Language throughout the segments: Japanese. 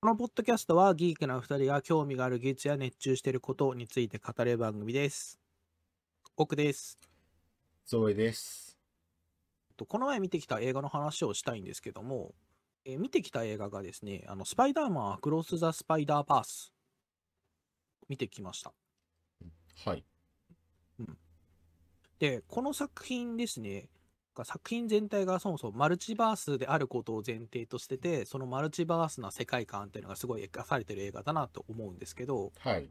このポッドキャストはギークな2人が興味がある技術や熱中していることについて語る番組です。奥です。ゾエです。とこの前見てきた映画の話をしたいんですけども、えー見てきた映画がですね、あのスパイダーマンアクロス・ザ・スパイダーバース見てきました。はい。で、この作品ですね、作品全体がそもそもマルチバースであることを前提としてて、そのマルチバースな世界観っていうのがすごい描かれてる映画だなと思うんですけど、はい。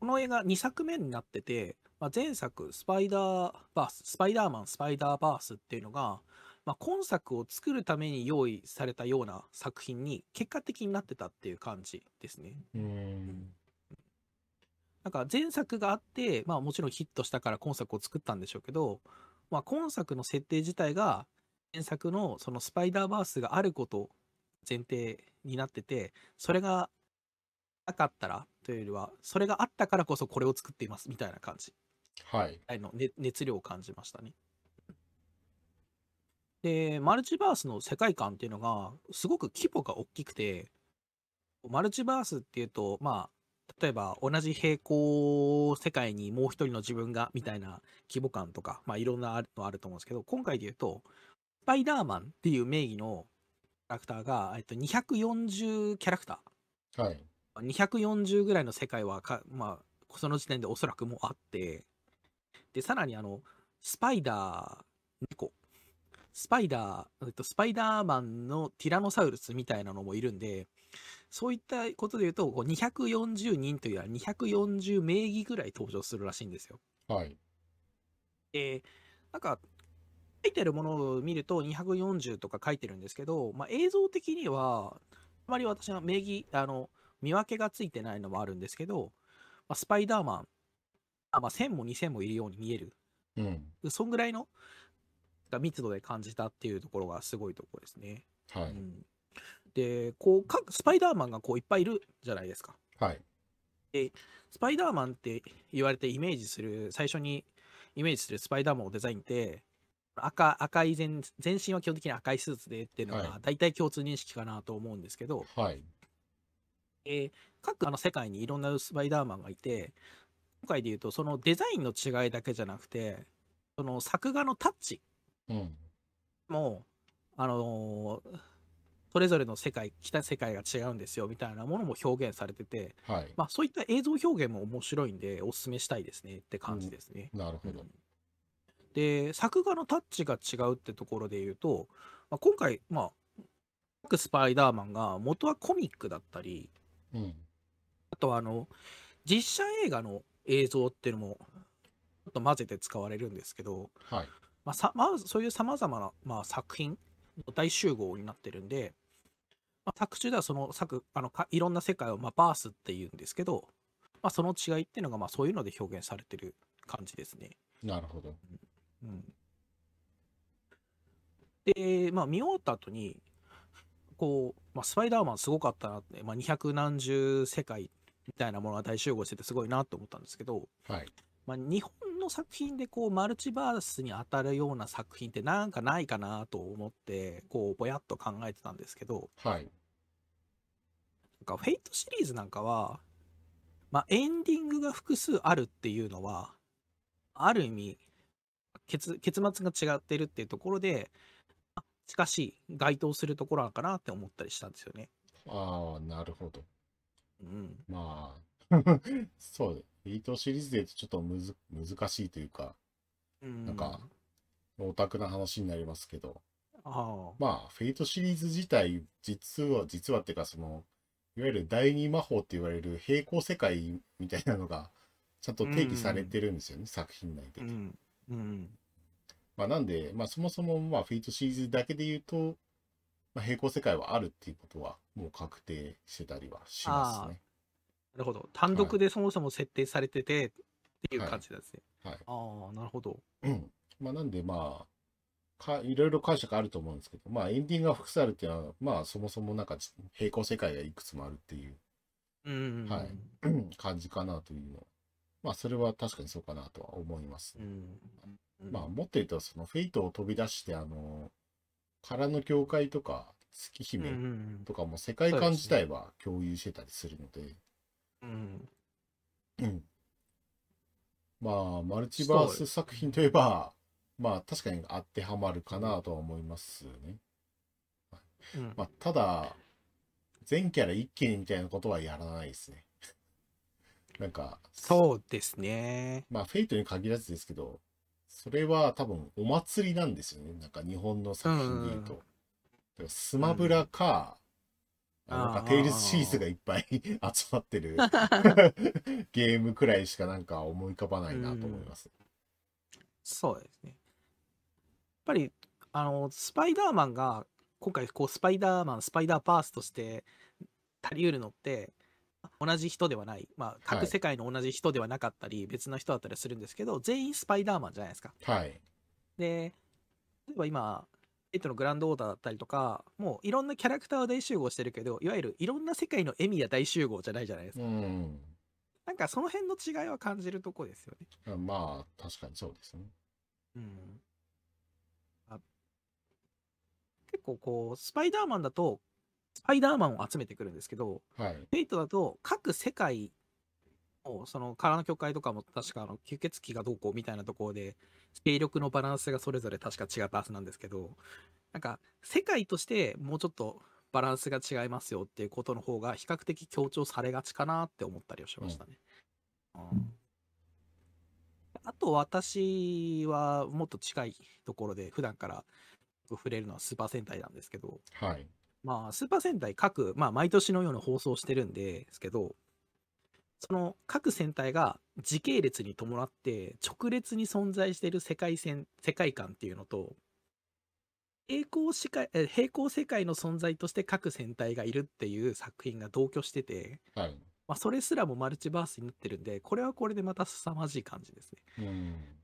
この映画2作目になってて、まあ、前作スパイダーバース、スパイダーマンスパイダーバースっていうのが、まあ、今作を作るために用意されたような作品に結果的になってたっていう感じですね。うーん。なんか前作があって、まあもちろんヒットしたから今作を作ったんでしょうけど、まあ今作の設定自体が前作のそのスパイダーバースがあること前提になってて、それがなかったらというよりは、それがあったからこそこれを作っていますみたいな感じ。はい。あの、ね、熱量を感じましたね。で、マルチバースの世界観っていうのが、すごく規模が大きくて、マルチバースっていうと、まあ、例えば同じ平行世界にもう一人の自分がみたいな規模感とか、まあいろんなあるのあると思うんですけど、今回で言うと、スパイダーマンっていう名義のキャラクターが、えっと、240キャラクター。はい。240ぐらいの世界はか、まあ、その時点でおそらくもうあって、で、さらにあの、スパイダー、猫、スパイダー、えっと、スパイダーマンのティラノサウルスみたいなのもいるんで、そういったことで言うと、こう240人というよりは240名義ぐらい登場するらしいんですよ。はい。で、なんか、書いてるものを見ると240とか書いてるんですけど、まあ、映像的には、あまり私は名義、あの、見分けがついてないのもあるんですけど、まあ、スパイダーマン、あまあ、1000も2000もいるように見える。うん。そんぐらいのが密度で感じたっていうところがすごいところですね。はい。うん、で、こう、各スパイダーマンがこういっぱいいるじゃないですか。はい。スパイダーマンって言われてイメージする、最初にイメージするスパイダーマンのデザインって、赤赤い全全身は基本的に赤いスーツでっていうのはが大体共通認識かなと思うんですけど、はい。えー各あの世界にいろんなスパイダーマンがいて、今回で言うとそのデザインの違いだけじゃなくて、その作画のタッチうん。も、あのーそれぞれの世界、来た世界が違うんですよみたいなものも表現されてて、はい。まあそういった映像表現も面白いんで、おすすめしたいですねって感じですね。なるほど。で、作画のタッチが違うってところで言うと、まあ、今回、まあ、各スパイダーマンが元はコミックだったり、うん。あとはあの、実写映画の映像っていうのも、ちょっと混ぜて使われるんですけど、はい。まあ、さまあ、そういう様々な、まあ、作品の大集合になってるんで、まあ、作中ではその作、あのかいろんな世界を、まあ、バースっていうんですけど、まあ、その違いっていうのが、まあ、そういうので表現されてる感じですね。なるほど。うんで、まあ、見終わった後に、こう、まあ、スパイダーマンすごかったなって、まあ、200何十世界みたいなものが大集合しててすごいなと思ったんですけど、はい。まあ、日本の作品でこうマルチバースに当たるような作品ってなんかないかなと思って、こう、ぼやっと考えてたんですけど、はい。なんかフェイトシリーズなんかは、まあ、エンディングが複数あるっていうのは、ある意味、結結末が違ってるっていうところで、あしかし、該当するところなのかなって思ったりしたんですよね。ああ、なるほど。うん。まあ、そう。フェイトシリーズで言うとちょっとむず難しいというか、うん、なんか、オタクな話になりますけど、ああ、まあ、フェイトシリーズ自体、実は、実はっていうか、その、いわゆる第二魔法って言われる平行世界みたいなのが、ちゃんと定義されてるんですよね、作品内で。うん。うん。まあ、なんで、まあ、そもそも、まあ、フェイトシリーズだけで言うと、まあ、平行世界はあるっていうことは、もう確定してたりはしますね。なるほど。単独でそもそも設定されててっていう感じなんですね。はい。ああ、なるほど。うん。まあ、なんで、まあ、かいろいろ解釈あると思うんですけど、まあ、エンディングが複数あるっていうのは、まあ、そもそもなんか平行世界がいくつもあるっていううん。はい 感じかなというのは。まあ、それは確かにそうかなとは思いますう。ん。まあ、もっと言うと、そのフェイトを飛び出して、あの、空の境界とか、月うんうんう姫んとかも世界観自体は共有してたりするので、うんうん。まあ、マルチバース作品といえば、まあ確かに当てはまるかなとは思いますね。うんまあ、ただ、全キャラ一気にみたいなことはやらないですね。なんか、そうですね。まあ、フェイトに限らずですけど、それは多分お祭りなんですよね。なんか日本の作品で言うと。うんスマブラか、なんかテイルズシリーズがいっぱい 集まってる ゲームくらいしかなんか思い浮かばないなと思います。そうですね。やっぱり、あの、スパイダーマンが、今回、こう、スパイダーマン、スパイダーバースとして足りうるのって、同じ人ではない。まあ、はい各世界の同じ人ではなかったり、別の人だったりするんですけど、全員スパイダーマンじゃないですか。はい。で、例えば今、エイトのグランドオーダーだったりとか、もういろんなキャラクターは大集合してるけど、いわゆるいろんな世界のエミや大集合じゃないじゃないですか。うん。なんかその辺の違いは感じるとこですよね。まあ、確かにそうですね。うん。あ結構こう、スパイダーマンだと、スパイダーマンを集めてくるんですけど、はい。フェイトだと各世界を、その空の境界とかも確かあの吸血鬼がどうこうみたいなところで、勢力のバランスがそれぞれ確か違ったはずなんですけど、なんか世界としてもうちょっとバランスが違いますよっていうことの方が比較的強調されがちかなって思ったりはしましたね。うんあと私はもっと近いところで普段から触れるのはスーパー戦隊なんですけど、はい。まあ、スーパー戦隊各、まあ、毎年のように放送してるんですけど、その各戦隊が時系列に伴って直列に存在している世界線、世界観っていうのと、平行世界、え平行世界の存在として各戦隊がいるっていう作品が同居してて、はい。まあ、それすらもマルチバースになってるんで、これはこれでまた凄まじい感じですね。うん。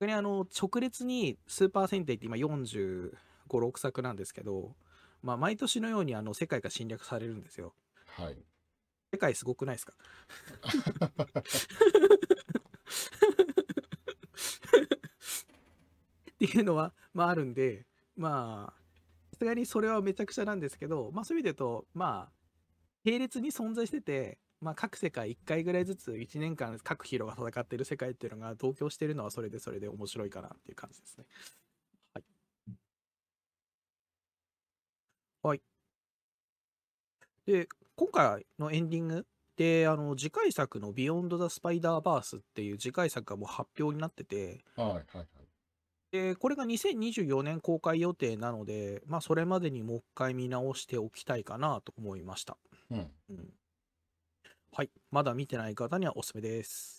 逆にあの直列にスーパー戦隊って今45、6作なんですけど、まあ、毎年のようにあの世界が侵略されるんですよ。はい。世界すごくないですか？っていうのは、まああるんで、まあ、さすがにそれはめちゃくちゃなんですけど、まあそういう意味で言うと、まあ、並列に存在してて、まあ各世界1回ぐらいずつ1年間各ヒーローが戦ってる世界っていうのが同居してるのはそれでそれで面白いかなっていう感じですね。はい。はい。で、今回のエンディングで、あの、次回作のビヨンド・ザ・スパイダーバースっていう次回作がもう発表になってて、はい。はい。はい。で、これが2024年公開予定なので、まあ、それまでにもう一回見直しておきたいかなと思いました。うん。うん。はい。まだ見てない方にはおすすめです。